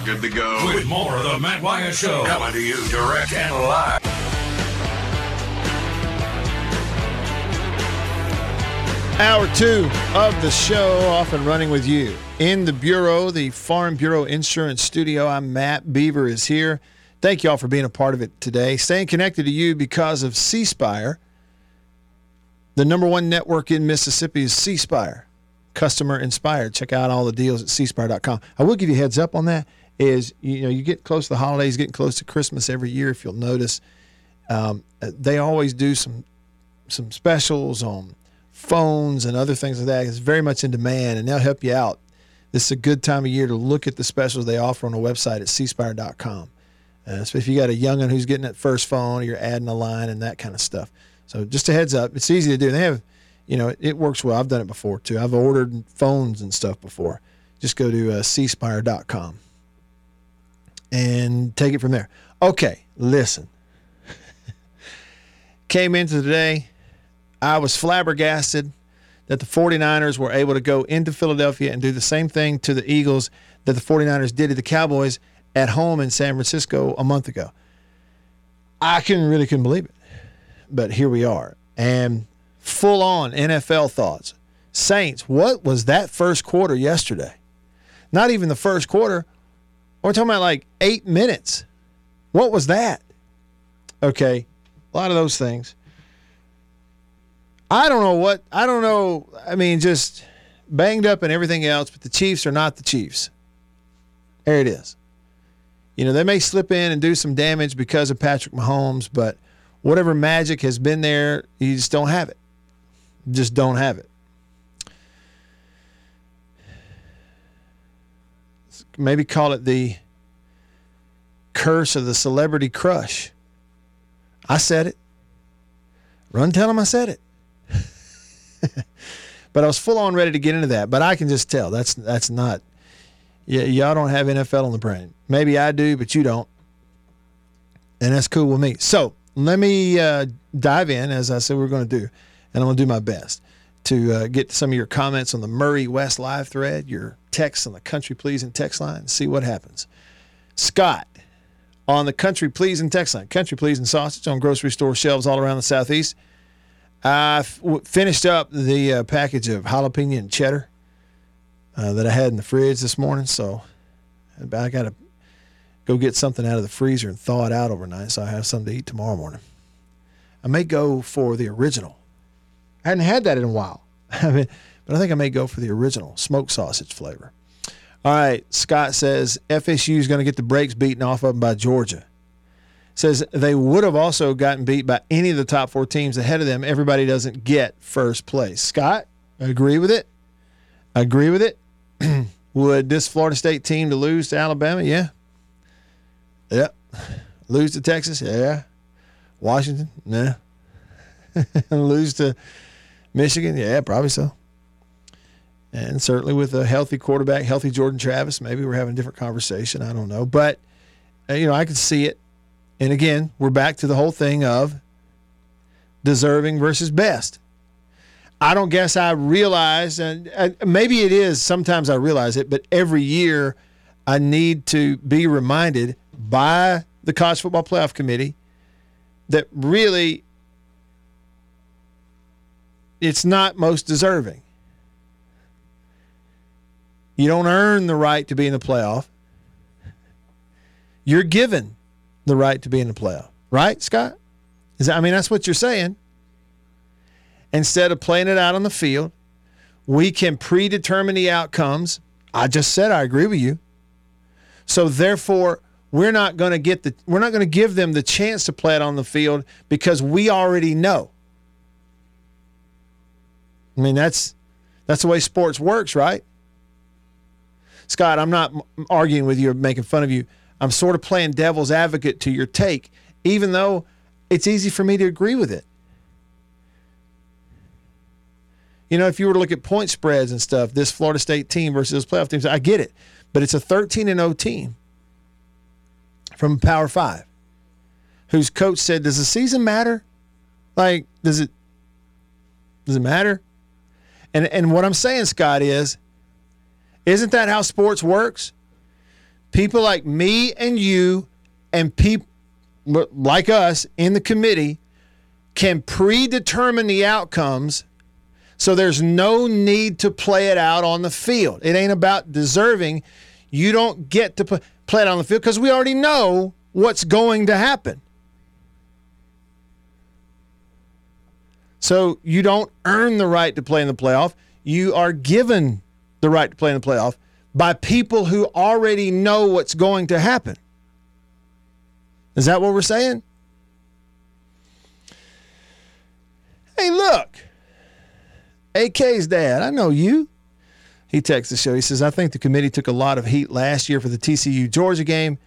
are good to go. With more of the Matt Wyatt Show. Coming to you direct and live. Hour two of the show, off and running with you. In the Bureau, the Farm Bureau Insurance Studio, I'm Matt Beaver is here. Thank you all for being a part of it today. Staying connected to you because of C Spire. The number one network in Mississippi is C Spire, customer inspired. Check out all the deals at cspire.com. I will give you a heads up on that. Is you know you get close to the holidays, getting close to Christmas every year. If you'll notice, um, they always do some some specials on phones and other things like that. It's very much in demand, and they'll help you out. This is a good time of year to look at the specials they offer on the website at cspire.com. Uh, so if you got a youngun who's getting that first phone, or you're adding a line and that kind of stuff. So just a heads up, it's easy to do. They have, you know, it, it works well. I've done it before too. I've ordered phones and stuff before. Just go to uh, cspire.com and take it from there. Okay, listen. Came into today, I was flabbergasted that the 49ers were able to go into Philadelphia and do the same thing to the Eagles that the 49ers did to the Cowboys at home in San Francisco a month ago. I couldn't really couldn't believe it. But here we are. And full on NFL thoughts. Saints, what was that first quarter yesterday? Not even the first quarter. We're talking about like eight minutes. What was that? Okay, a lot of those things. I don't know what, I don't know. I mean, just banged up and everything else, but the Chiefs are not the Chiefs. There it is. You know, they may slip in and do some damage because of Patrick Mahomes, but whatever magic has been there, you just don't have it. Just don't have it. Maybe call it the curse of the celebrity crush. I said it. Run tell him I said it. but I was full on ready to get into that. But I can just tell that's that's not. Yeah, y'all don't have NFL on the brain. Maybe I do, but you don't, and that's cool with me. So let me uh, dive in, as I said we are going to do, and I'm going to do my best to uh, get some of your comments on the Murray West live thread, your texts on the Country Pleasing text line, and see what happens. Scott on the Country Pleasing text line, Country Pleasing sausage on grocery store shelves all around the Southeast. I finished up the uh, package of jalapeno and cheddar uh, that I had in the fridge this morning, so I got to go get something out of the freezer and thaw it out overnight so I have something to eat tomorrow morning. I may go for the original. I hadn't had that in a while. I mean, but I think I may go for the original smoked sausage flavor. All right, Scott says FSU is going to get the brakes beaten off of them by Georgia. Says they would have also gotten beat by any of the top four teams ahead of them. Everybody doesn't get first place. Scott, agree with it? Agree with it? would this Florida State team to lose to Alabama? Yeah, Yep. Lose to Texas? Yeah. Washington? Nah. Lose to Michigan? Yeah, probably so. And certainly with a healthy quarterback, healthy Jordan Travis, maybe we're having a different conversation. I don't know. But, uh, you know, I can see it. And again, we're back to the whole thing of deserving versus best. I don't guess I realize, and maybe it is, sometimes I realize it, but every year I need to be reminded by the College Football Playoff Committee that really it's not most deserving. You don't earn the right to be in the playoff. You're given the right to be in the playoff, right, Scott? Is that, I mean, that's what you're saying. Instead of playing it out on the field, we can predetermine the outcomes. I just said I agree with you. So therefore, we're not going to get the we're not going to give them the chance to play it on the field because we already know. I mean that's that's the way sports works, right? Scott, I'm not arguing with you or making fun of you. I'm sort of playing devil's advocate to your take, even though it's easy for me to agree with it. You know, if you were to look at point spreads and stuff, this Florida State team versus those playoff teams, I get it. But it's a 13 and 0 team from Power Five, whose coach said, "Does the season matter? Like, does it? Does it matter?" And and what I'm saying, Scott, is, isn't that how sports works? people like me and you and people like us in the committee can predetermine the outcomes so there's no need to play it out on the field. It ain't about deserving. You don't get to play it on the field because we already know what's going to happen. So you don't earn the right to play in the playoff. You are given the right to play in the playoff by people who already know what's going to happen. Is that what we're saying? Hey, look. AK's dad, I know you. He texts the show. He says, I think the committee took a lot of heat last year for the TCU Georgia game.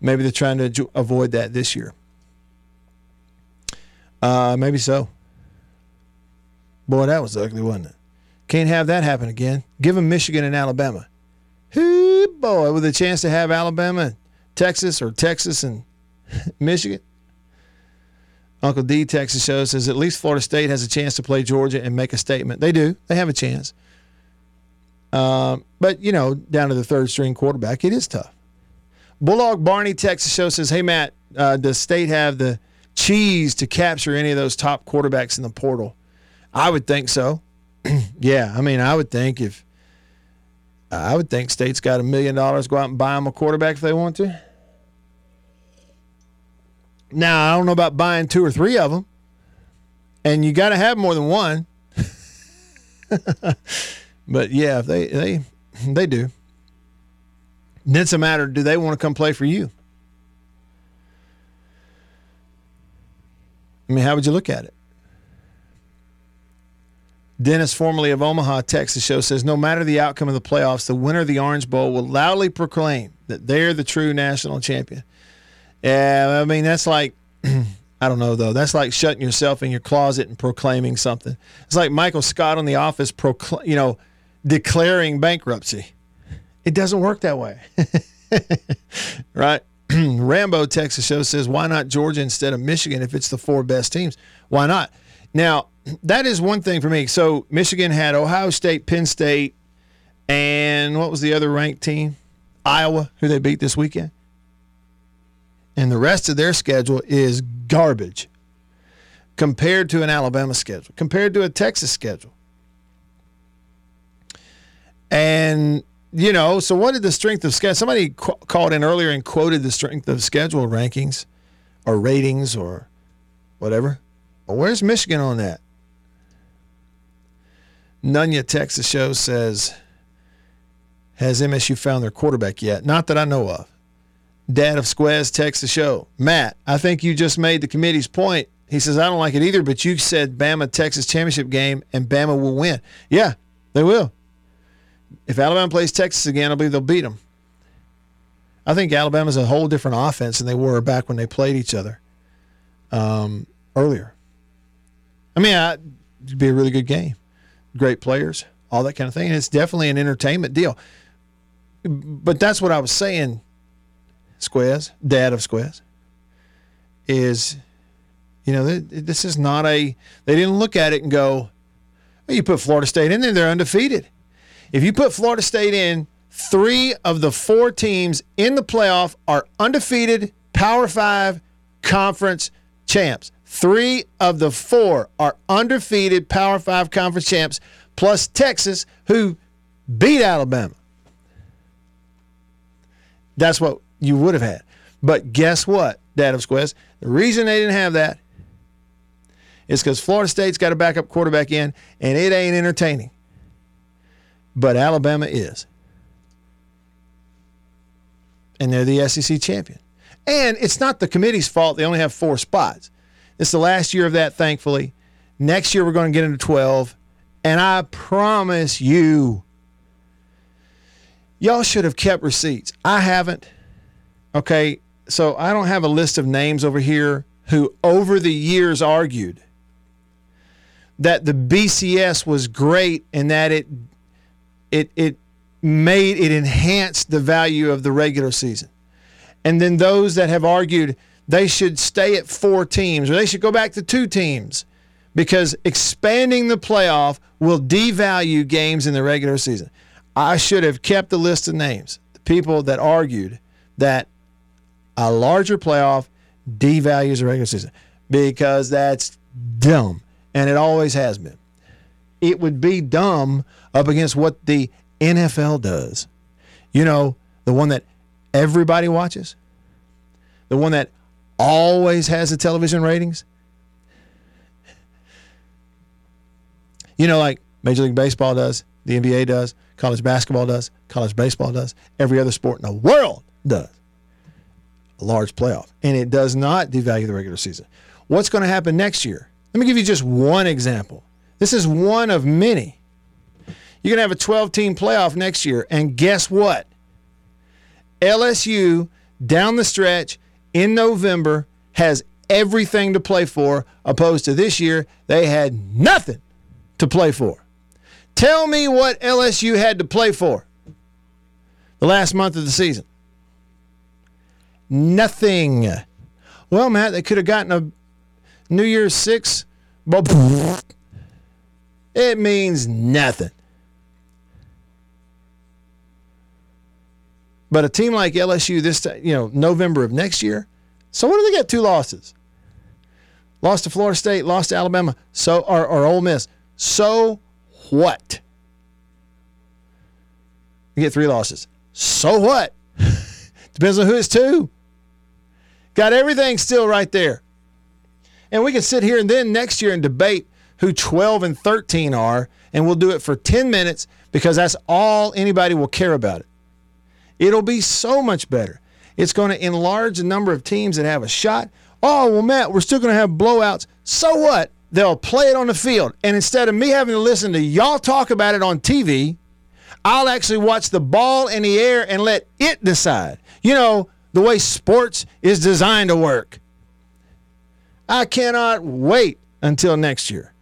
Maybe they're trying to avoid that this year. Uh, maybe so. Boy, that was ugly, wasn't it? Can't have that happen again. Give them Michigan and Alabama. Whoo, boy, with a chance to have Alabama and Texas or Texas and Michigan. Uncle D Texas show says at least Florida State has a chance to play Georgia and make a statement. They do. They have a chance. Um, but you know, down to the third string quarterback, it is tough. Bulldog Barney Texas show says, "Hey Matt, uh, does State have the cheese to capture any of those top quarterbacks in the portal?" I would think so. yeah, I mean, I would think if uh, I would think State's got a million dollars, go out and buy them a quarterback if they want to. Now I don't know about buying two or three of them, and you got to have more than one. but yeah, if they they they do. Then it's a matter: do they want to come play for you? I mean, how would you look at it? Dennis, formerly of Omaha, Texas, show says no matter the outcome of the playoffs, the winner of the Orange Bowl will loudly proclaim that they're the true national champion. Yeah, I mean that's like I don't know though. That's like shutting yourself in your closet and proclaiming something. It's like Michael Scott on The Office, procl- you know, declaring bankruptcy. It doesn't work that way, right? Rambo Texas show says why not Georgia instead of Michigan if it's the four best teams? Why not? Now that is one thing for me. So Michigan had Ohio State, Penn State, and what was the other ranked team? Iowa, who they beat this weekend and the rest of their schedule is garbage compared to an Alabama schedule, compared to a Texas schedule. And, you know, so what did the strength of schedule? Somebody qu- called in earlier and quoted the strength of schedule rankings or ratings or whatever. Where's Michigan on that? Nunya Texas Show says, Has MSU found their quarterback yet? Not that I know of. Dad of Squaz Texas show. Matt, I think you just made the committee's point. He says, I don't like it either, but you said Bama Texas championship game and Bama will win. Yeah, they will. If Alabama plays Texas again, I believe they'll beat them. I think Alabama's a whole different offense than they were back when they played each other um, earlier. I mean, I, it'd be a really good game. Great players, all that kind of thing. And it's definitely an entertainment deal. But that's what I was saying Squez, dad of Squez, is, you know, this is not a, they didn't look at it and go, well, you put Florida State in there, they're undefeated. If you put Florida State in, three of the four teams in the playoff are undefeated Power Five conference champs. Three of the four are undefeated Power Five conference champs, plus Texas, who beat Alabama. That's what you would have had. But guess what, Dad of Squez? The reason they didn't have that is because Florida State's got a backup quarterback in, and it ain't entertaining. But Alabama is. And they're the SEC champion. And it's not the committee's fault. They only have four spots. It's the last year of that, thankfully. Next year, we're going to get into 12. And I promise you, y'all should have kept receipts. I haven't. Okay, so I don't have a list of names over here who over the years argued that the BCS was great and that it it it made it enhanced the value of the regular season. And then those that have argued they should stay at four teams or they should go back to two teams because expanding the playoff will devalue games in the regular season. I should have kept the list of names, the people that argued – that a larger playoff devalues the regular season because that's dumb, and it always has been. It would be dumb up against what the NFL does. You know, the one that everybody watches, the one that always has the television ratings. You know, like Major League Baseball does, the NBA does, college basketball does, college baseball does, every other sport in the world does. A large playoff. And it does not devalue the regular season. What's going to happen next year? Let me give you just one example. This is one of many. You're going to have a 12 team playoff next year. And guess what? LSU down the stretch in November has everything to play for, opposed to this year, they had nothing to play for. Tell me what LSU had to play for the last month of the season. Nothing. Well, Matt, they could have gotten a New Year's Six, but it means nothing. But a team like LSU this you know November of next year, so what do they get? Two losses. Lost to Florida State, lost to Alabama, so or, or Ole Miss. So what? You get three losses. So what? Depends on who it's to. Got everything still right there. And we can sit here and then next year and debate who 12 and 13 are, and we'll do it for 10 minutes because that's all anybody will care about it. It'll be so much better. It's going to enlarge the number of teams that have a shot. Oh, well, Matt, we're still going to have blowouts. So what? They'll play it on the field. And instead of me having to listen to y'all talk about it on TV, I'll actually watch the ball in the air and let it decide. You know, the way sports is designed to work. I cannot wait until next year.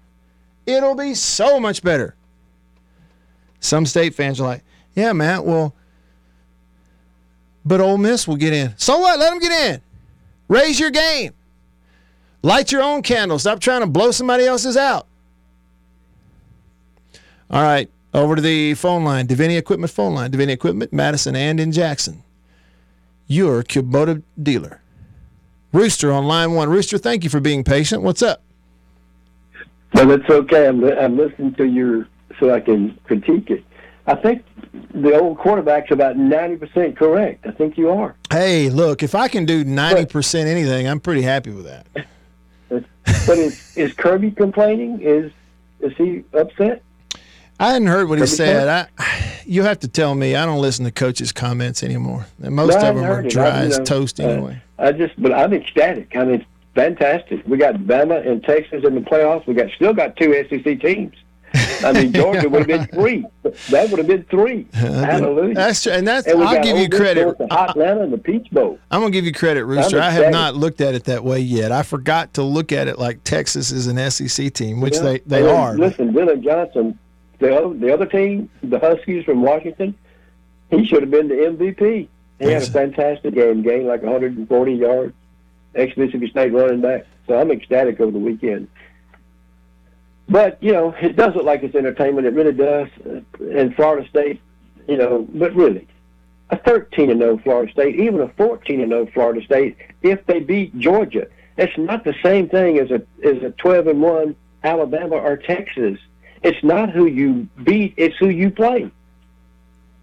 It'll be so much better. Some state fans are like, yeah, Matt, well, but Ole Miss will get in. So what? Let them get in. Raise your game. Light your own candle. Stop trying to blow somebody else's out. All right, over to the phone line, Davini Equipment phone line. Davini Equipment, Madison and in Jackson. Your Kubota dealer. Rooster on line one. Rooster, thank you for being patient. What's up? Well, it's okay. I'm, I'm listening to your so I can critique it. I think the old quarterback's about 90% correct. I think you are. Hey, look, if I can do 90% anything, I'm pretty happy with that. but is, is Kirby complaining? Is is he upset? I hadn't heard what he said. I, you have to tell me. I don't listen to coaches' comments anymore. And most No, of them are dry as toast uh, anyway. I just, but I'm ecstatic. I mean, fantastic. We got Bama and Texas in the playoffs. We got still got two SEC teams. I mean, Georgia would have been three. That would have been three. Hallelujah. That's true, and that's and I'll give you credit. going to Atlanta and the Peach Bowl. I'm gonna give you credit, Rooster. I have not looked at it that way yet. I forgot to look at it like Texas is an SEC team, which Yeah. they, they And are. Listen, Dillon Johnson, the other, the other team, the Huskies from Washington, he should have been the MVP. He had a fantastic game, gained like 140 yards, ex Mississippi State running back. So I'm ecstatic over the weekend. But you know, it does look like it's entertainment. It really does. Uh, And Florida State, you know, but really, a 13 and 0 Florida State, even a 14 and 0 Florida State, if they beat Georgia, it's not the same thing as a as a 12 and 1 Alabama or Texas. It's not who you beat; it's who you play.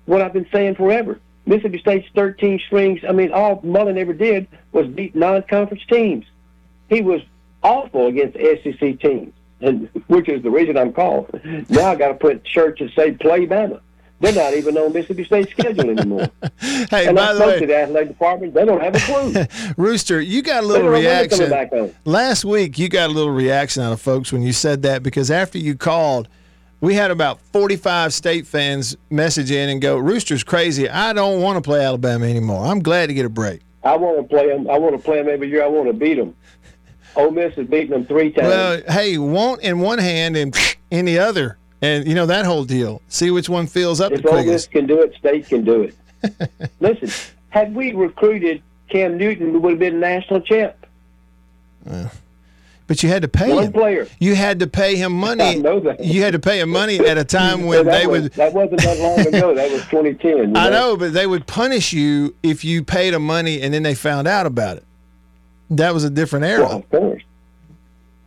What I've been saying forever. Mississippi State's 13 strings. I mean, all Mullen ever did was beat non-conference teams. He was awful against SEC teams, and which is the reason I'm called. Now I got to put shirts that say "Play Bama." They're not even on Mississippi State's schedule anymore. hey, And by I the spoke to way, the athletic department; they don't have a clue. Rooster, you got a little don't know when they're coming reaction. back on. Last week, you got a little reaction out of folks when you said that because after you called, we had about 45 state fans message in and go, Rooster's crazy. I don't want to play Alabama anymore. I'm glad to get a break. I want to play them. I want to play them every year. I want to beat them. Ole Miss has beaten them three times. Well, hey, want in one hand and in the other. And, you know, that whole deal. See which one fills up if the Ole Miss can do it, State can do it. Listen, had we recruited Cam Newton, we would have been national champ. But you had to pay One him. player. You had to pay him money. I know that. You had to pay him money at a time when they was, would. That wasn't that long ago. That was 2010. you I know, but they would punish you if you paid them money and then they found out about it. That was a different era. Well, of course.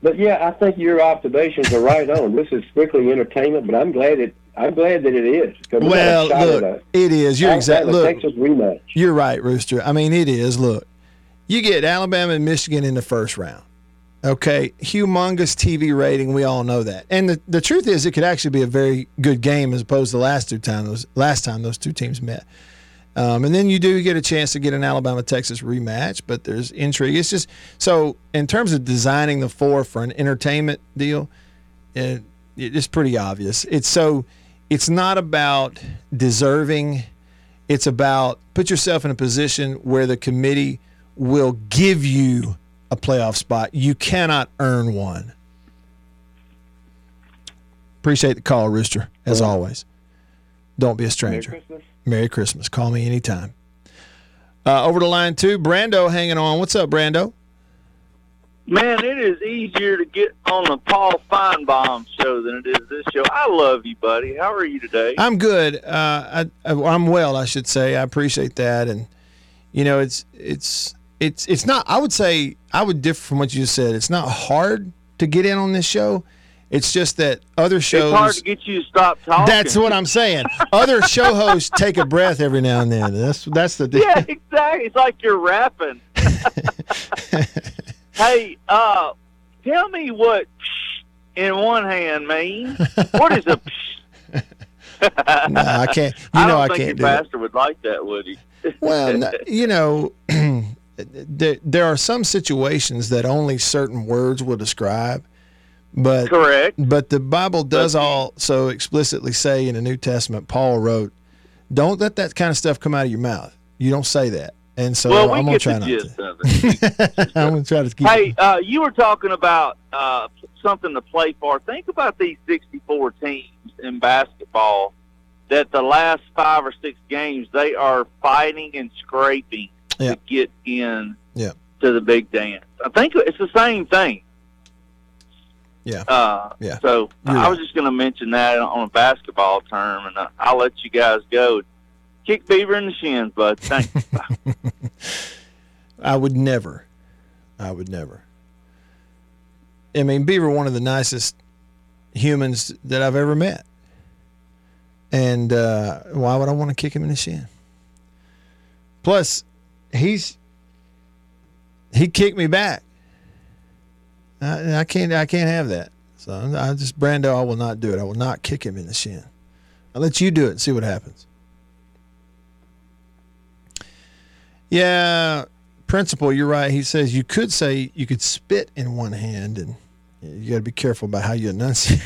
But yeah, I think your observations are right on. This is strictly entertainment, but I'm glad it. I'm glad that it is. 'cause we got a well, look, it is. You're exactly look. Texas rematch. You're right, Rooster. I mean, it is. Look, you get Alabama and Michigan in the first round. Okay, humongous TV rating. We all know that. And the, the truth is, it could actually be a very good game as opposed to the last two time those last time those two teams met. Um, and then you do get a chance to get an Alabama Texas rematch, but there's intrigue. It's just so in terms of designing the four for an entertainment deal, it, it's pretty obvious. It's so it's not about deserving. It's about put yourself in a position where the committee will give you a playoff spot. You cannot earn one. Appreciate the call, Rooster, as always. Don't be a stranger. Merry Christmas. Call me anytime. Uh, over to line two, Brando hanging on. What's up, Brando? Man, it is easier to get on the Paul Finebaum show than it is this show. I love you, buddy. How are you today? I'm good. Uh, I, I, I'm well, I should say. I appreciate that, and you know, it's it's it's it's not. I would say I would differ from what you just said. It's not hard to get in on this show. It's just that other shows. it's hard to get you to stop talking. That's what I'm saying. Other show hosts take a breath every now and then. That's that's the deal. Yeah, exactly. It's like you're rapping. hey, uh, tell me what in one hand means. What is a? No, I can't. You I know don't I think can't do your it. pastor would like that, would he? Well, you know, there, there are some situations that only certain words will describe, but Correct. but the Bible does But- also explicitly say in the New Testament, Paul wrote, "Don't let that kind of stuff come out of your mouth. You don't say that." And so well, we I'm gonna get try not to. I'm gonna try to keep. Hey, uh, you were talking about uh, something to play for. Think about these 64 teams in basketball that the last five or six games they are fighting and scraping Yeah. to get in Yeah. to the big dance. I think it's the same thing. Yeah. Uh, Yeah. So You're I right. was just going to mention that on a basketball term, and I'll let you guys go. Kick Beaver in the shins, bud. Thanks. I would never. I would never. I mean, Beaver, one of the nicest humans that I've ever met. And uh, why would I want to kick him in the shin? Plus, he's he kicked me back. I, I can't. I can't have that. So I just Brando. I will not do it. I will not kick him in the shin. I'll let you do it and see what happens. Yeah, principal, you're right. He says you could say you could spit in one hand, and you got to be careful about how you enunciate.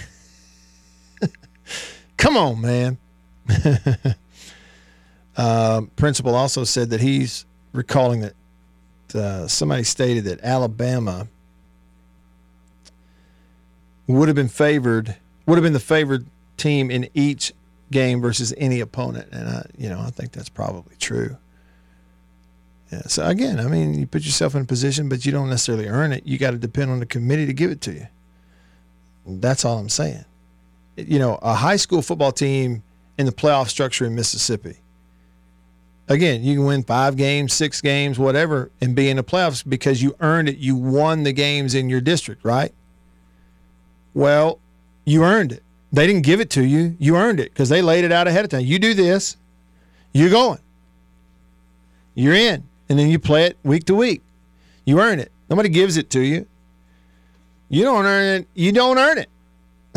Come on, man. um, principal also said that he's recalling that uh, somebody stated that Alabama would have been favored, would have been the favored team in each game versus any opponent, and I, you know, I think that's probably true. Yeah. So again, I mean, you put yourself in a position, but you don't necessarily earn it. You got to depend on the committee to give it to you. That's all I'm saying. You know, a high school football team in the playoff structure in Mississippi. Again, you can win five games, six games, whatever, and be in the playoffs because you earned it. You won the games in your district, right? Well, you earned it. They didn't give it to you. You earned it because they laid it out ahead of time. You do this, you're going. You're in. And then you play it week to week. You earn it. Nobody gives it to you. You don't earn it. You don't earn it.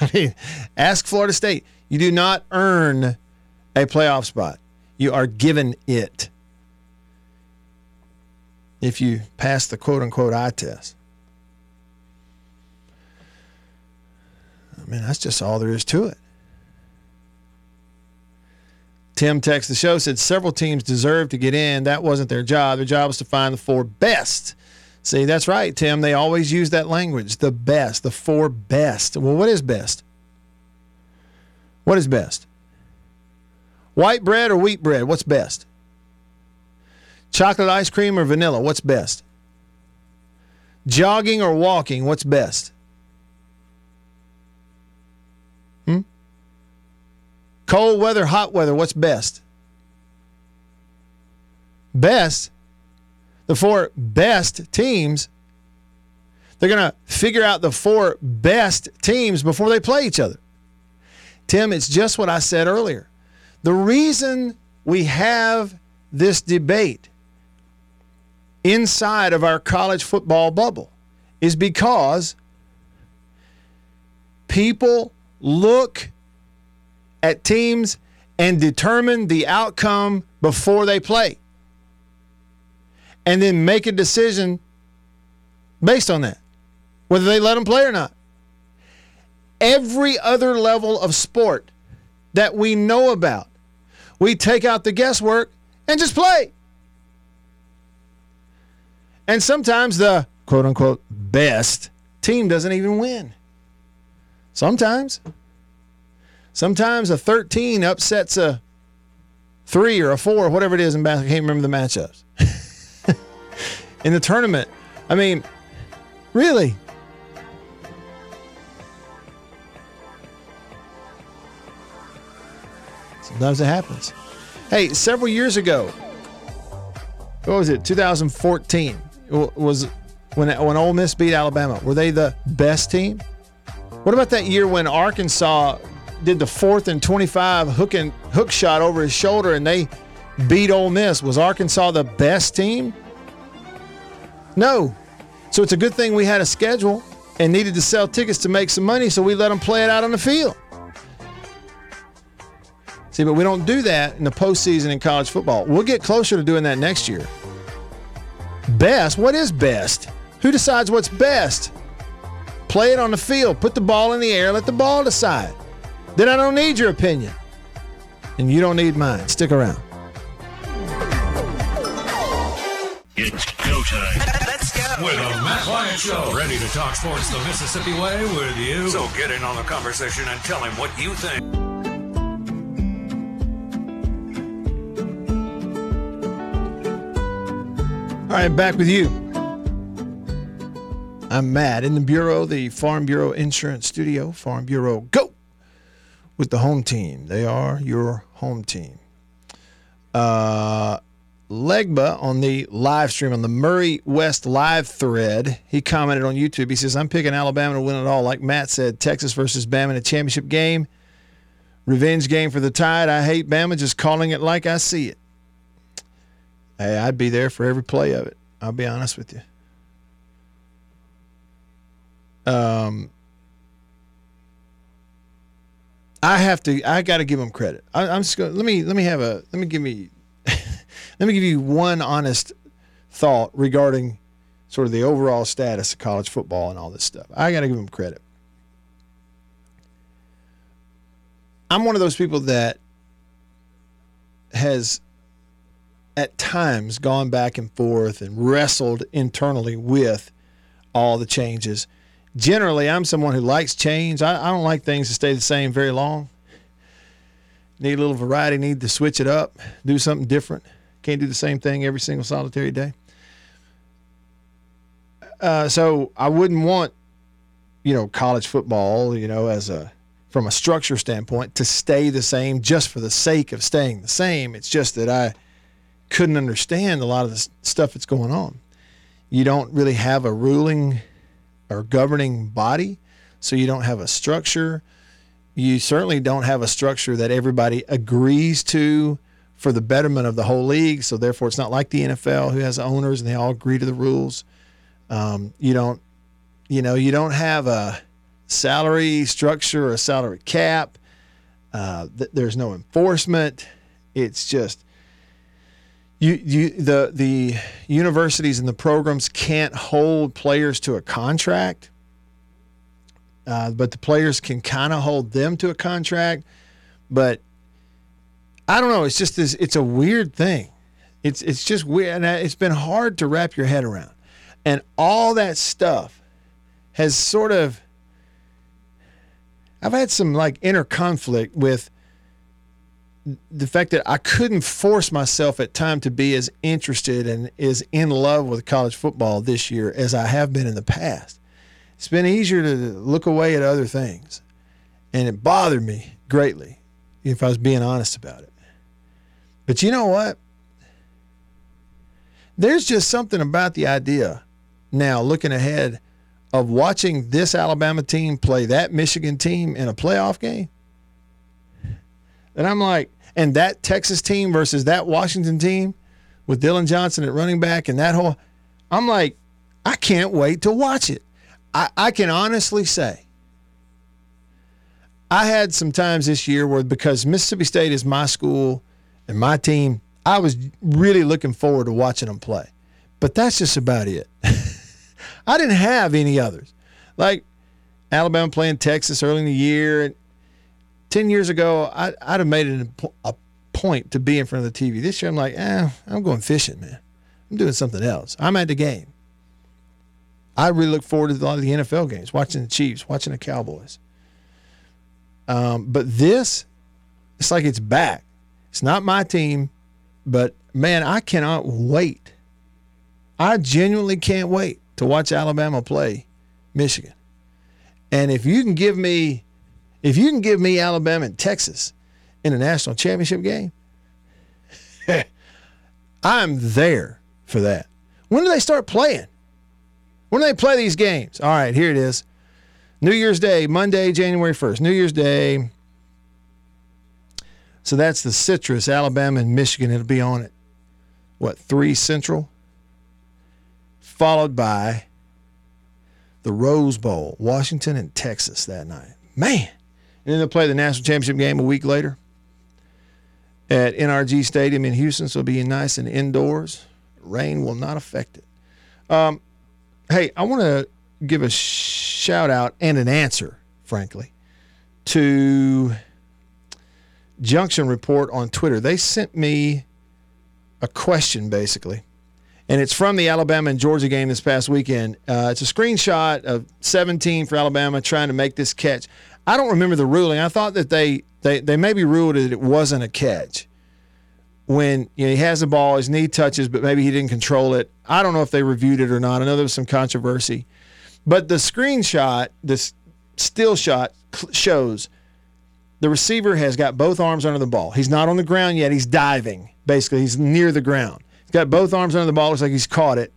I mean, ask Florida State. You do not earn a playoff spot. You are given it if you pass the quote unquote eye test. I mean, that's just all there is to it. Tim texted the show said several teams deserve to get in. That wasn't their job. Their job was to find the four best. See, that's right, Tim. They always use that language the best, the four best. Well, what is best? What is best? White bread or wheat bread? What's best? Chocolate ice cream or vanilla? What's best? jogging or walking, what's best? Cold weather, hot weather, what's best? Best, the four best teams, they're going to figure out the four best teams before they play each other. Tim, it's just what I said earlier. The reason we have this debate inside of our college football bubble is because people look at teams and determine the outcome before they play and then make a decision based on that, whether they let them play or not. Every other level of sport that we know about, we take out the guesswork and just play. And sometimes the quote unquote best team doesn't even win. Sometimes. Sometimes a 13 upsets a three or a four, or whatever it is in basketball. I can't remember the matchups. in the tournament. I mean, really? Sometimes it happens. Hey, several years ago, what was it? 2014 was when when Ole Miss beat Alabama. Were they the best team? What about that year when Arkansas did the fourth and 25 hook and hook shot over his shoulder and they beat Ole Miss? Was Arkansas the best team? No. So it's a good thing we had a schedule and needed to sell tickets to make some money, so we let them play it out on the field. See, but we don't do that in the postseason in college football. We'll get closer to doing that next year. Best? What is best? Who decides what's best? Play it on the field, put the ball in the air, let the ball decide. Then I don't need your opinion. And you don't need mine. Stick around. It's go time. Let's go. With the Matt Wyatt Show. Ready to talk sports the Mississippi way with you. So get in on the conversation and tell him what you think. All right, back with you. I'm Matt in the Bureau, the Farm Bureau Insurance Studio. Farm Bureau, go with the home team. They are your home team. Uh, Legba on the live stream on the Murray West live thread, he commented on YouTube. He says, I'm picking Alabama to win it all. Like Matt said, Texas versus Bama in a championship game. Revenge game for the Tide. I hate Bama, just calling it like I see it. Hey, I'd be there for every play of it. I'll be honest with you. Um, I have to. I got to give them credit. I, I'm just going. Let me. Let me have a. Let me give me. let me give you one honest thought regarding sort of the overall status of college football and all this stuff. I got to give them credit. I'm one of those people that has at times gone back and forth and wrestled internally with all the changes. Generally, I'm someone who likes change. I, I, don't like things to stay the same very long. Need a little variety, need to switch it up, do something different. Can't do the same thing every single solitary day. Uh, so I wouldn't want, you know, college football, you know, as a from a structure standpoint, to stay the same just for the sake of staying the same. It's just that I couldn't understand a lot of the stuff that's going on. You don't really have a ruling or governing body, so you don't have a structure. You certainly don't have a structure that everybody agrees to for the betterment of the whole league. So therefore, it's not like the NFL who has owners and they all agree to the rules. Um, you don't, you know, you don't have a salary structure or a salary cap. Uh, th- there's no enforcement. It's just you you the the universities and the programs can't hold players to a contract, uh, but the players can kind of hold them to a contract. But I don't know. It's just this. It's a weird thing. It's it's just weird, and it's been hard to wrap your head around. And all that stuff has sort of. I've had some like inner conflict with the fact that I couldn't force myself at time to be as interested and as in love with college football this year as I have been in the past. It's been easier to look away at other things, and it bothered me greatly if I was being honest about it. But you know what? There's just something about the idea now looking ahead of watching this Alabama team play that Michigan team in a playoff game. And I'm like, and that Texas team versus that Washington team with Dillon Johnson at running back and that whole, I'm like, I can't wait to watch it. I, I can honestly say, I had some times this year where because Mississippi State is my school and my team, I was really looking forward to watching them play. But that's just about it. I didn't have any others. Like Alabama playing Texas early in the year. And 10 years ago, I, would have made it a point to be in front of the TV. This year, I'm like, eh, I'm going fishing, man. I'm doing something else. I'm at the game. I really look forward to a lot of the NFL games, watching the Chiefs, watching the Cowboys. Um, but this, it's like it's back. It's not my team, but man, I cannot wait. I genuinely can't wait to watch Alabama play Michigan. And if you can give me if you can give me Alabama and Texas in a national championship game, I'm there for that. When do they start playing? When do they play these games? All right, here it is. New Year's Day, Monday, January 1st. New Year's Day. So that's the Citrus, Alabama and Michigan. It'll be on it. What, 3 Central? followed by the Rose Bowl, Washington and Texas that night. Man. And then they'll play the national championship game a week later at NRG Stadium in Houston. So it'll be nice and indoors. Rain will not affect it. Um, hey, I want to give a shout out and an answer, frankly, to Junction Report on Twitter. They sent me a question, basically and it's from the Alabama and Georgia game this past weekend. Uh, it's a screenshot of 17 for Alabama trying to make this catch. I don't remember the ruling. I thought that they they they maybe ruled that it wasn't a catch when you know, he has the ball, his knee touches, but maybe he didn't control it. I don't know if they reviewed it or not. I know there was some controversy, but the screenshot, this still shot shows the receiver has got both arms under the ball. He's not on the ground yet. He's diving. Basically, he's near the ground. He's got both arms under the ball. Looks like he's caught it,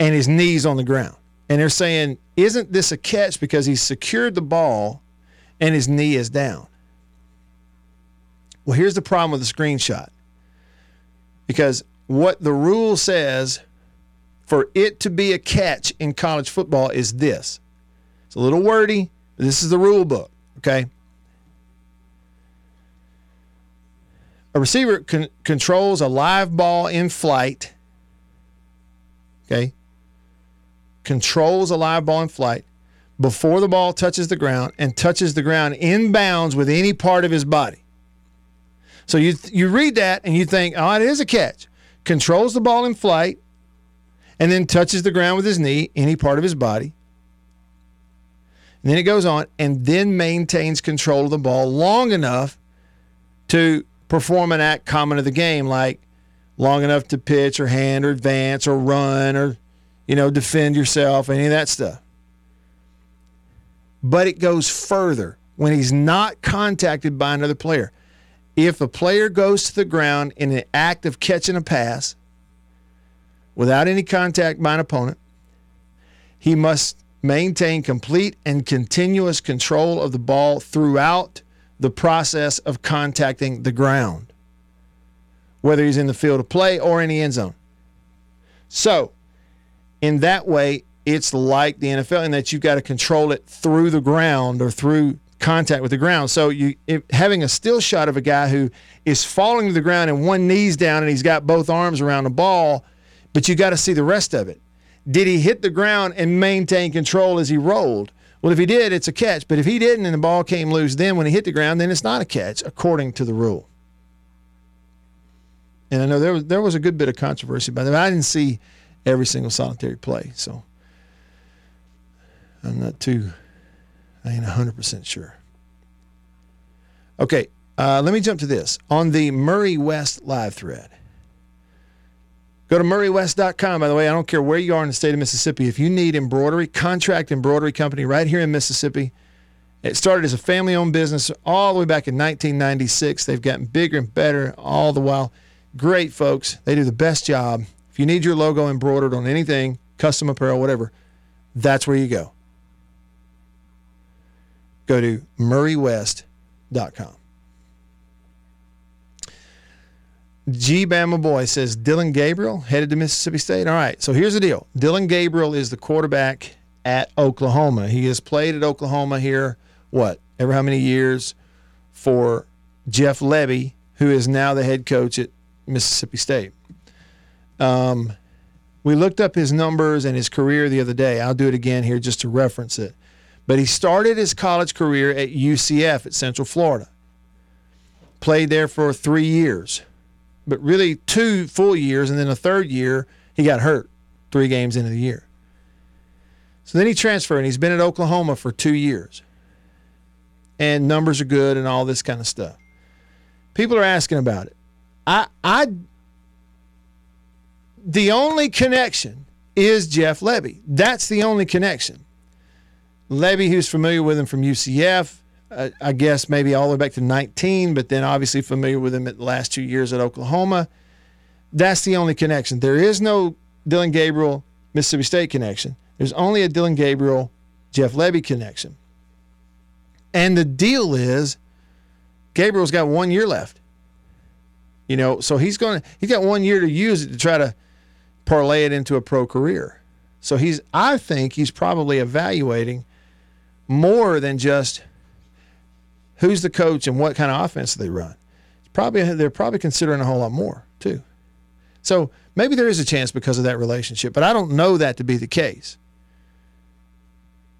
and his knees on the ground. And they're saying, isn't this a catch because he's secured the ball and his knee is down? Well, here's the problem with the screenshot. Because what the rule says for it to be a catch in college football is this. It's a little wordy. This is the rule book, okay? A receiver con- controls a live ball in flight. Okay. Controls a live ball in flight before the ball touches the ground and touches the ground in bounds with any part of his body. So you you read that and you think, oh, it is a catch. Controls the ball in flight and then touches the ground with his knee, any part of his body. And then it goes on and then maintains control of the ball long enough to perform an act common to the game, like long enough to pitch or hand or advance or run or, you know, defend yourself, any of that stuff. But it goes further when he's not contacted by another player. If a player goes to the ground in an act of catching a pass without any contact by an opponent, he must maintain complete and continuous control of the ball throughout the process of contacting the ground, whether he's in the field of play or in the end zone. So, in that way, it's like the NFL in that you've got to control it through the ground or through contact with the ground. So you if, having a still shot of a guy who is falling to the ground and one knee's down and he's got both arms around the ball, but you got to see the rest of it. Did he hit the ground and maintain control as he rolled? Well, if he did, it's a catch. But if he didn't and the ball came loose, then when he hit the ground, then it's not a catch according to the rule. And I know there was there was a good bit of controversy about that. I didn't see every single solitary play, so I'm not too. I ain't hundred percent sure. Okay, Uh, let me jump to this on the Murray West live thread. Go to murraywest.com. By the way, I don't care where you are in the state of Mississippi. If you need embroidery, contract embroidery company right here in Mississippi. It started as a family owned business all the way back in 1996. They've gotten bigger and better all the while. Great folks. They do the best job. If you need your logo embroidered on anything, custom apparel, whatever, that's where you go. Go to murraywest.com. G Bama Boy says Dillon Gabriel headed to Mississippi State. All right, so here's the deal Dillon Gabriel is the quarterback at Oklahoma. He has played at Oklahoma here, what, ever how many years for Jeff Lebby, who is now the head coach at Mississippi State. Um, we looked up his numbers and his career the other day. I'll do it again here just to reference it. But he started his college career at UCF at Central Florida. Played there for three years, but really two full years, and then a third year he got hurt three games into the year. So then he transferred, and he's been at Oklahoma for two years. And numbers are good and all this kind of stuff. People are asking about it. I, I, the only connection is Jeff Lebby. That's the only connection. Lebby, who's familiar with him from UCF, uh, I guess maybe all the way back to 19, but then obviously familiar with him at the last two years at Oklahoma. That's the only connection. There is no Dillon Gabriel Mississippi State connection. There's only a Dillon Gabriel Jeff Lebby connection. And the deal is Gabriel's got one year left. You know, so he's going to he's got one year to use it to try to parlay it into a pro career. So he's I think he's probably evaluating more than just who's the coach and what kind of offense they run. It's probably they're probably considering a whole lot more too. So maybe there is a chance because of that relationship, but I don't know that to be the case.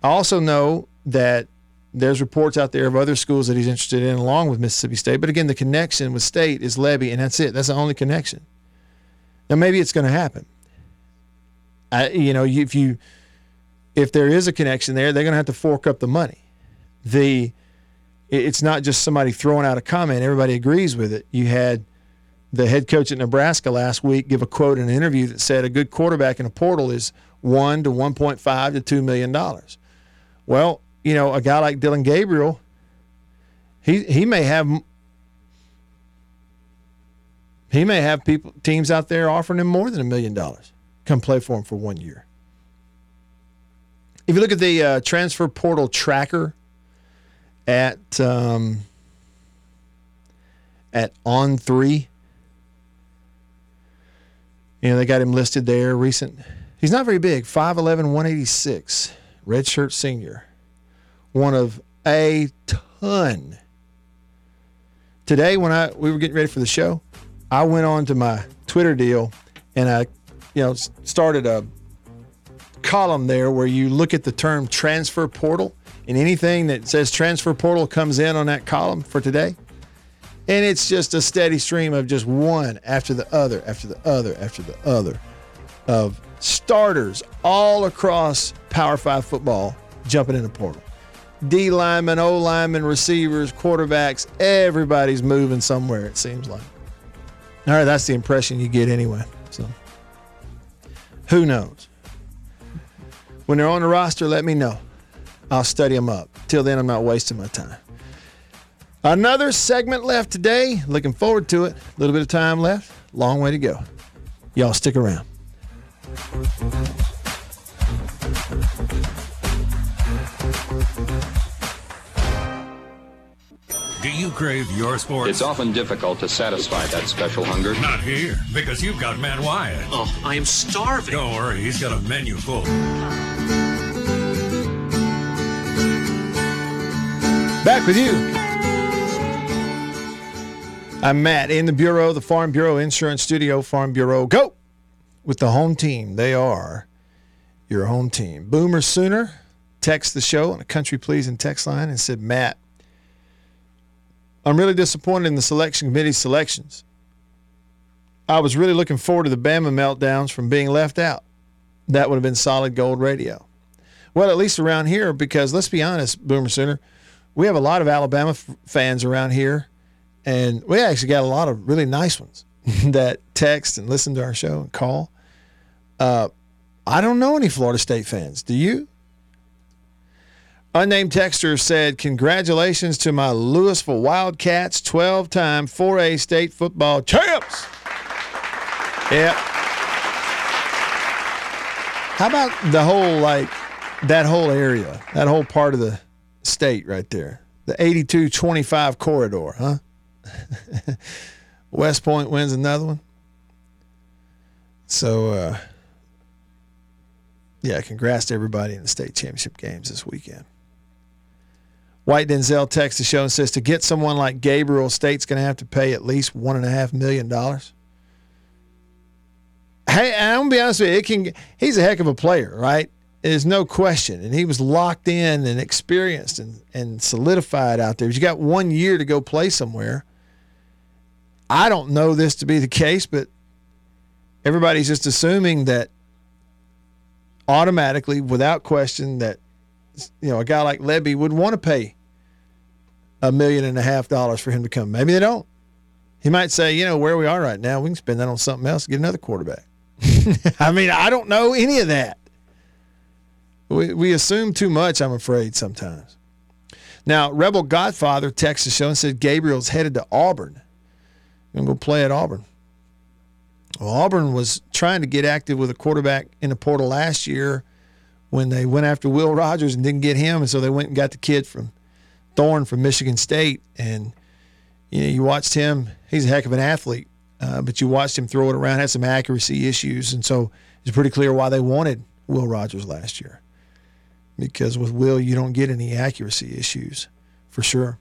I also know that there's reports out there of other schools that he's interested in along with Mississippi State. But again, the connection with State is Lebby, and that's it. That's the only connection. Now maybe it's going to happen. I, you know, if you if there is a connection there, they're going to have to fork up the money. The it's not just somebody throwing out a comment. Everybody agrees with it. You had the head coach at Nebraska last week give a quote in an interview that said a good quarterback in a portal is one to one point five to two million dollars. Well, you know, a guy like Dillon Gabriel, he he may have he may have people teams out there offering him more than a million dollars. Come play for him for one year. If you look at the uh, transfer portal tracker at um, at on three, you know they got him listed there. Recent, he's not very big, 5'11", 186, redshirt senior one of a ton. Today, when I we were getting ready for the show, I went on to my Twitter deal and I, you know, started a column there where you look at the term transfer portal and anything that says transfer portal comes in on that column for today. And it's just a steady stream of just one after the other, after the other, after the other of starters all across Power Five football jumping in the portal. D linemen, O linemen, receivers, quarterbacks, everybody's moving somewhere, it seems like. All right, that's the impression you get anyway. So who knows? When they're on the roster, let me know. I'll study them up. Till then, I'm not wasting my time. Another segment left today. Looking forward to it. A little bit of time left. Long way to go. Y'all stick around. Do you crave your sports? It's often difficult to satisfy that special hunger. Not here, because you've got Matt Wyatt. Oh, I am starving. Don't worry, he's got a menu full. Back with you. I'm Matt in the Bureau, the Farm Bureau Insurance Studio, Farm Bureau. Go with the home team. They are your home team. Boomer Sooner text the show on a country pleasing text line and said, Matt, I'm really disappointed in the selection committee selections. I was really looking forward to the Bama meltdowns from being left out. That would have been solid gold radio. Well, at least around here, because let's be honest, Boomer Sooner, we have a lot of Alabama f- fans around here, and we actually got a lot of really nice ones that text and listen to our show and call. Uh, I don't know any Florida State fans. Do you? Unnamed texter said, Congratulations to my Louisville Wildcats, 12 time 4A state football champs. yep. How about the whole, like, that whole area, that whole part of the state right there? The 82 25 corridor, huh? West Point wins another one. So, uh, yeah, congrats to everybody in the state championship games this weekend. White Denzel texts the show and says to get someone like Gabriel, State's going to have to pay at least one and a half million dollars. Hey, I'm gonna be honest with you. It can. He's a heck of a player, right? There's no question, and he was locked in and experienced and and solidified out there. You got one year to go play somewhere. I don't know this to be the case, but everybody's just assuming that automatically, without question, that you know a guy like Lebby would want to pay a million and a half dollars for him to come. Maybe they don't. He might say, you know, where we are right now, we can spend that on something else, get another quarterback. I mean, I don't know any of that. We, we assume too much, I'm afraid, sometimes. Now, Rebel Godfather texted the show and said Gabriel's headed to Auburn. To go play at Auburn. Well, Auburn was trying to get active with a quarterback in the portal last year when they went after Will Rogers and didn't get him, and so they went and got the kid from Thorne from Michigan State. And you know, you watched him; he's a heck of an athlete. Uh, but you watched him throw it around, had some accuracy issues, and so it's pretty clear why they wanted Will Rogers last year. Because with Will, you don't get any accuracy issues, for sure.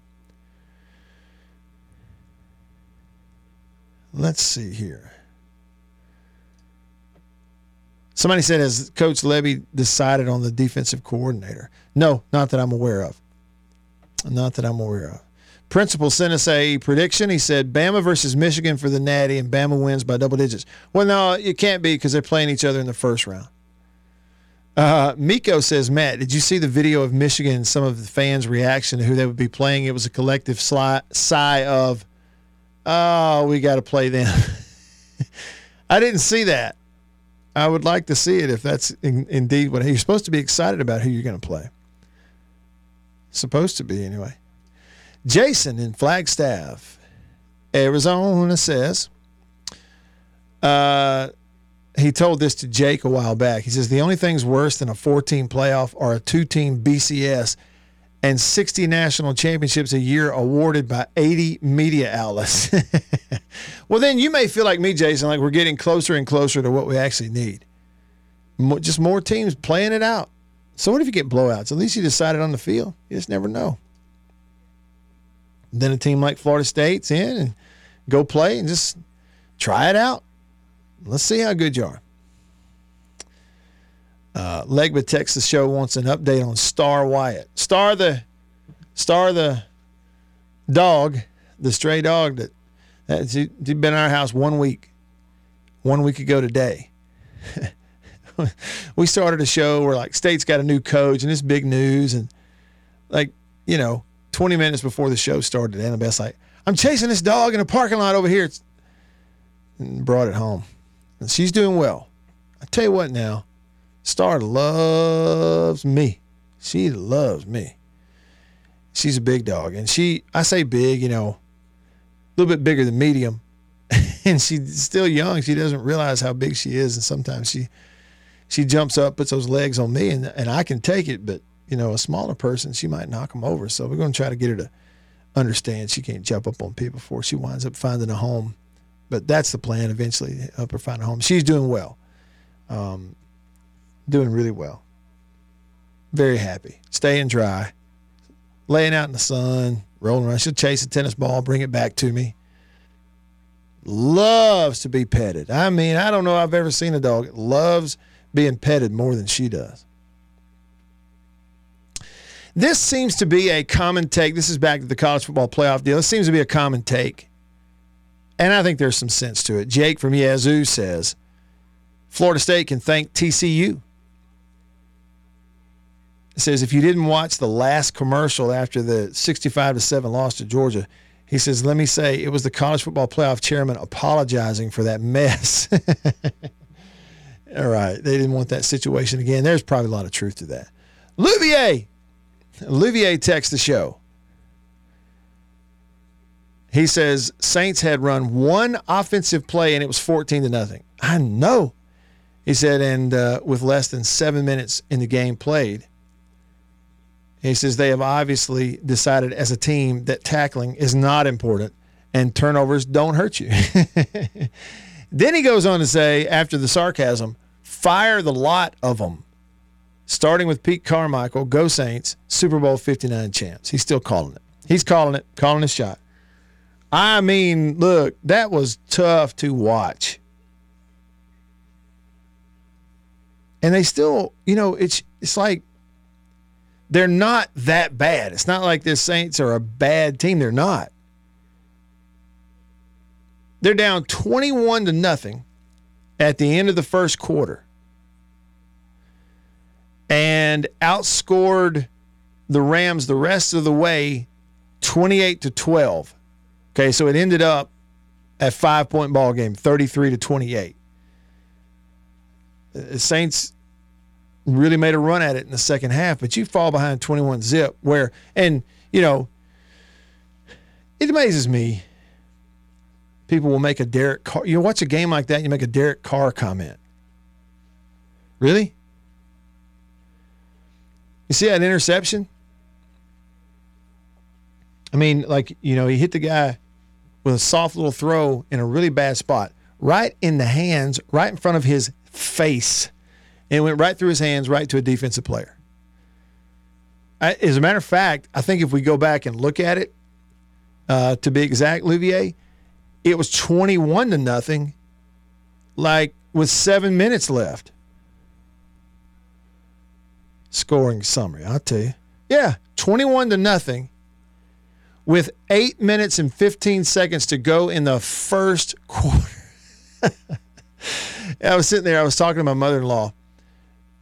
Let's see here. Somebody said, has Coach Lebby decided on the defensive coordinator? No, not that I'm aware of. Not that I'm aware of. Principal sent us a prediction. He said Bama versus Michigan for the Natty, and Bama wins by double digits. Well, no, it can't be because they're playing each other in the first round. Uh, Miko says, Matt, did you see the video of Michigan and some of the fans' reaction to who they would be playing? It was a collective sigh of, oh, we got to play them. I didn't see that. I would like to see it if that's in, indeed what you're supposed to be excited about who you're going to play. Supposed to be, anyway. Jason in Flagstaff, Arizona says, uh, he told this to Jake a while back. He says, The only things worse than a 14 playoff are a two team BCS and 60 national championships a year awarded by 80 media outlets. well, then you may feel like me, Jason, like we're getting closer and closer to what we actually need. More, just more teams playing it out. So, what if you get blowouts? At least you decided on the field. You just never know. Then a team like Florida State's in and go play and just try it out. Let's see how good you are. Uh, Legba Texas Show wants an update on Star Wyatt. Star the Star the dog, the stray dog that that's he, has been in our house one week. One week ago today. we started a show where like state's got a new coach and it's big news and like, you know, 20 minutes before the show started, Annabeth's like, I'm chasing this dog in a parking lot over here. And brought it home. And she's doing well. I tell you what now, Star loves me. She loves me. She's a big dog. And she, I say big, you know, a little bit bigger than medium. and she's still young. She doesn't realize how big she is. And sometimes she, she jumps up, puts those legs on me, and, and I can take it, but you know, a smaller person, she might knock them over. So we're going to try to get her to understand she can't jump up on people before she winds up finding a home. But that's the plan eventually, help her find a home. She's doing well, um, doing really well. Very happy, staying dry, laying out in the sun, rolling around. She'll chase a tennis ball, bring it back to me. Loves to be petted. I mean, I don't know I've ever seen a dog loves being petted more than she does. This seems to be a common take. This is back to the college football playoff deal. This seems to be a common take. And I think there's some sense to it. Jake from Yazoo says Florida State can thank TCU. It says if you didn't watch the last commercial after the 65 to 7 loss to Georgia, He says, "Let me say, it was the college football playoff chairman apologizing for that mess." All right, they didn't want that situation again. There's probably a lot of truth to that. Louvier, Louvier texts the show. He says Saints had run one offensive play and it was 14 to nothing. I know. He said, and uh, with less than seven minutes in the game played, he says they have obviously decided as a team that tackling is not important and turnovers don't hurt you. then he goes on to say, after the sarcasm, fire the lot of them. Starting with Pete Carmichael, go Saints, Super Bowl 59 champs. He's still calling it. He's calling it, calling his shot. I mean, look, that was tough to watch. And they still, you know, it's it's like they're not that bad. It's not like the Saints are a bad team. They're not. They're down 21 to nothing at the end of the first quarter and outscored the Rams the rest of the way 28 to 12. Okay, so it ended up at five point ball game, 33 to 28. The Saints really made a run at it in the second half, but you fall behind 21 zip where and you know it amazes me people will make a Derek Carr you watch a game like that you make a Derek Carr comment. Really? You see that interception? I mean, like, you know, he hit the guy with a soft little throw in a really bad spot, right in the hands, right in front of his face. And went right through his hands, right to a defensive player. I, as a matter of fact, I think if we go back and look at it, uh, to be exact, Louvier, it was 21 to nothing, like with seven minutes left. Scoring summary, I'll tell you. Yeah, 21 to nothing with eight minutes and 15 seconds to go in the first quarter. I was sitting there, I was talking to my mother in law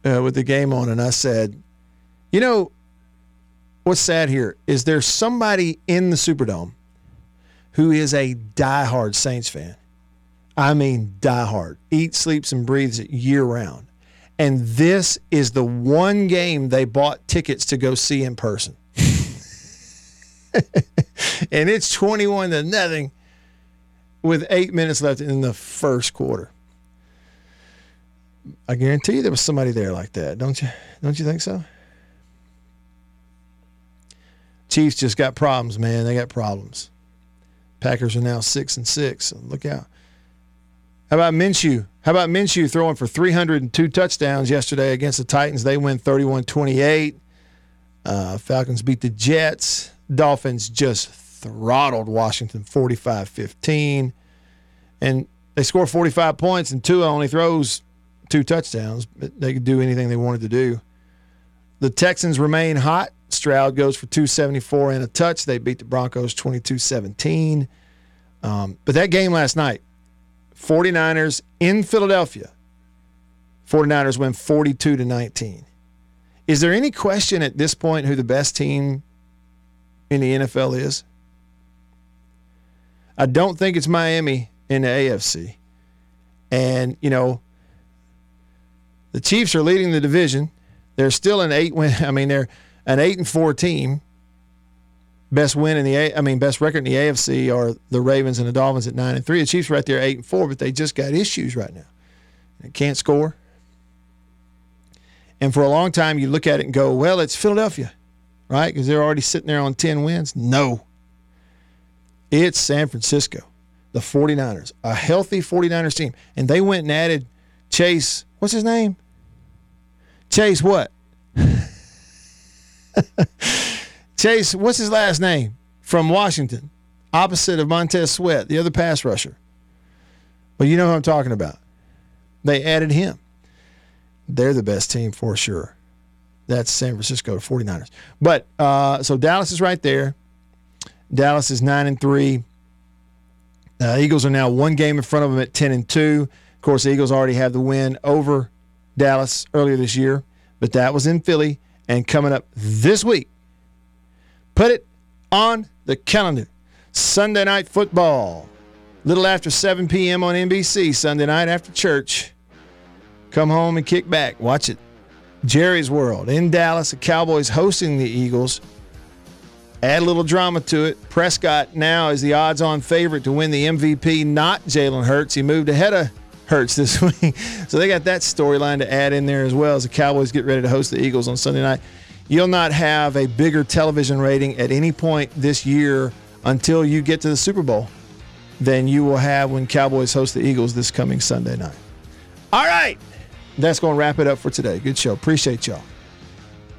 uh, with the game on, and I said, You know, what's sad here is there's somebody in the Superdome who is a diehard Saints fan. I mean, diehard, eats, sleeps, and breathes it year round. And this is the one game they bought tickets to go see in person. and it's 21 to nothing with eight minutes left in the first quarter. I guarantee you there was somebody there like that, don't you? Don't you think so? Chiefs just got problems, man. They got problems. Packers are now six and six. So look out. How about Minshew? How about Minshew throwing for 302 touchdowns yesterday against the Titans? They win 31 28. Uh, Falcons beat the Jets. Dolphins just throttled Washington 45 15. And they score 45 points, and Tua only throws two touchdowns, but they could do anything they wanted to do. The Texans remain hot. Stroud goes for 274 and a touch. They beat the Broncos 22 17. Um, but that game last night, 49ers in Philadelphia, 49ers win 42 to 19. Is there any question at this point who the best team in the NFL is? I don't think it's Miami in the AFC. And, you know, the Chiefs are leading the division. They're still an eight win. I mean, they're an eight and four team. Best win in the A. I mean, best record in the AFC are the Ravens and the Dolphins at nine and three. The Chiefs right there eight and four, but they just got issues right now. They can't score. And for a long time, you look at it and go, well, it's Philadelphia, right? Because they're already sitting there on 10 wins. No. It's San Francisco, the 49ers, a healthy 49ers team. And they went and added Chase, what's his name? Chase what? Chase, what's his last name? From Washington, opposite of Montez Sweat, the other pass rusher. Well, you know who I'm talking about. They added him. They're the best team for sure. That's San Francisco 49ers. But uh, so Dallas is right there. Dallas is 9 and 3. Uh, Eagles are now one game in front of them at 10 and 2. Of course, the Eagles already have the win over Dallas earlier this year, but that was in Philly. And coming up this week, put it on the calendar. Sunday night football. Little after 7 p.m. on NBC, Sunday night after church. Come home and kick back. Watch it. Jerry's World in Dallas. The Cowboys hosting the Eagles. Add a little drama to it. Prescott now is the odds on favorite to win the MVP, not Jalen Hurts. He moved ahead of Hurts this week. So they got that storyline to add in there as well as the Cowboys get ready to host the Eagles on Sunday night. You'll not have a bigger television rating at any point this year until you get to the Super Bowl than you will have when Cowboys host the Eagles this coming Sunday night. All right. That's going to wrap it up for today. Good show. Appreciate y'all.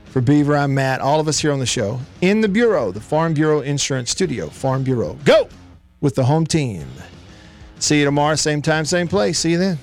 For Beaver, I'm Matt. All of us here on the show in the Bureau, the Farm Bureau Insurance Studio. Farm Bureau. Go with the home team. See you tomorrow, same time, same place. See you then.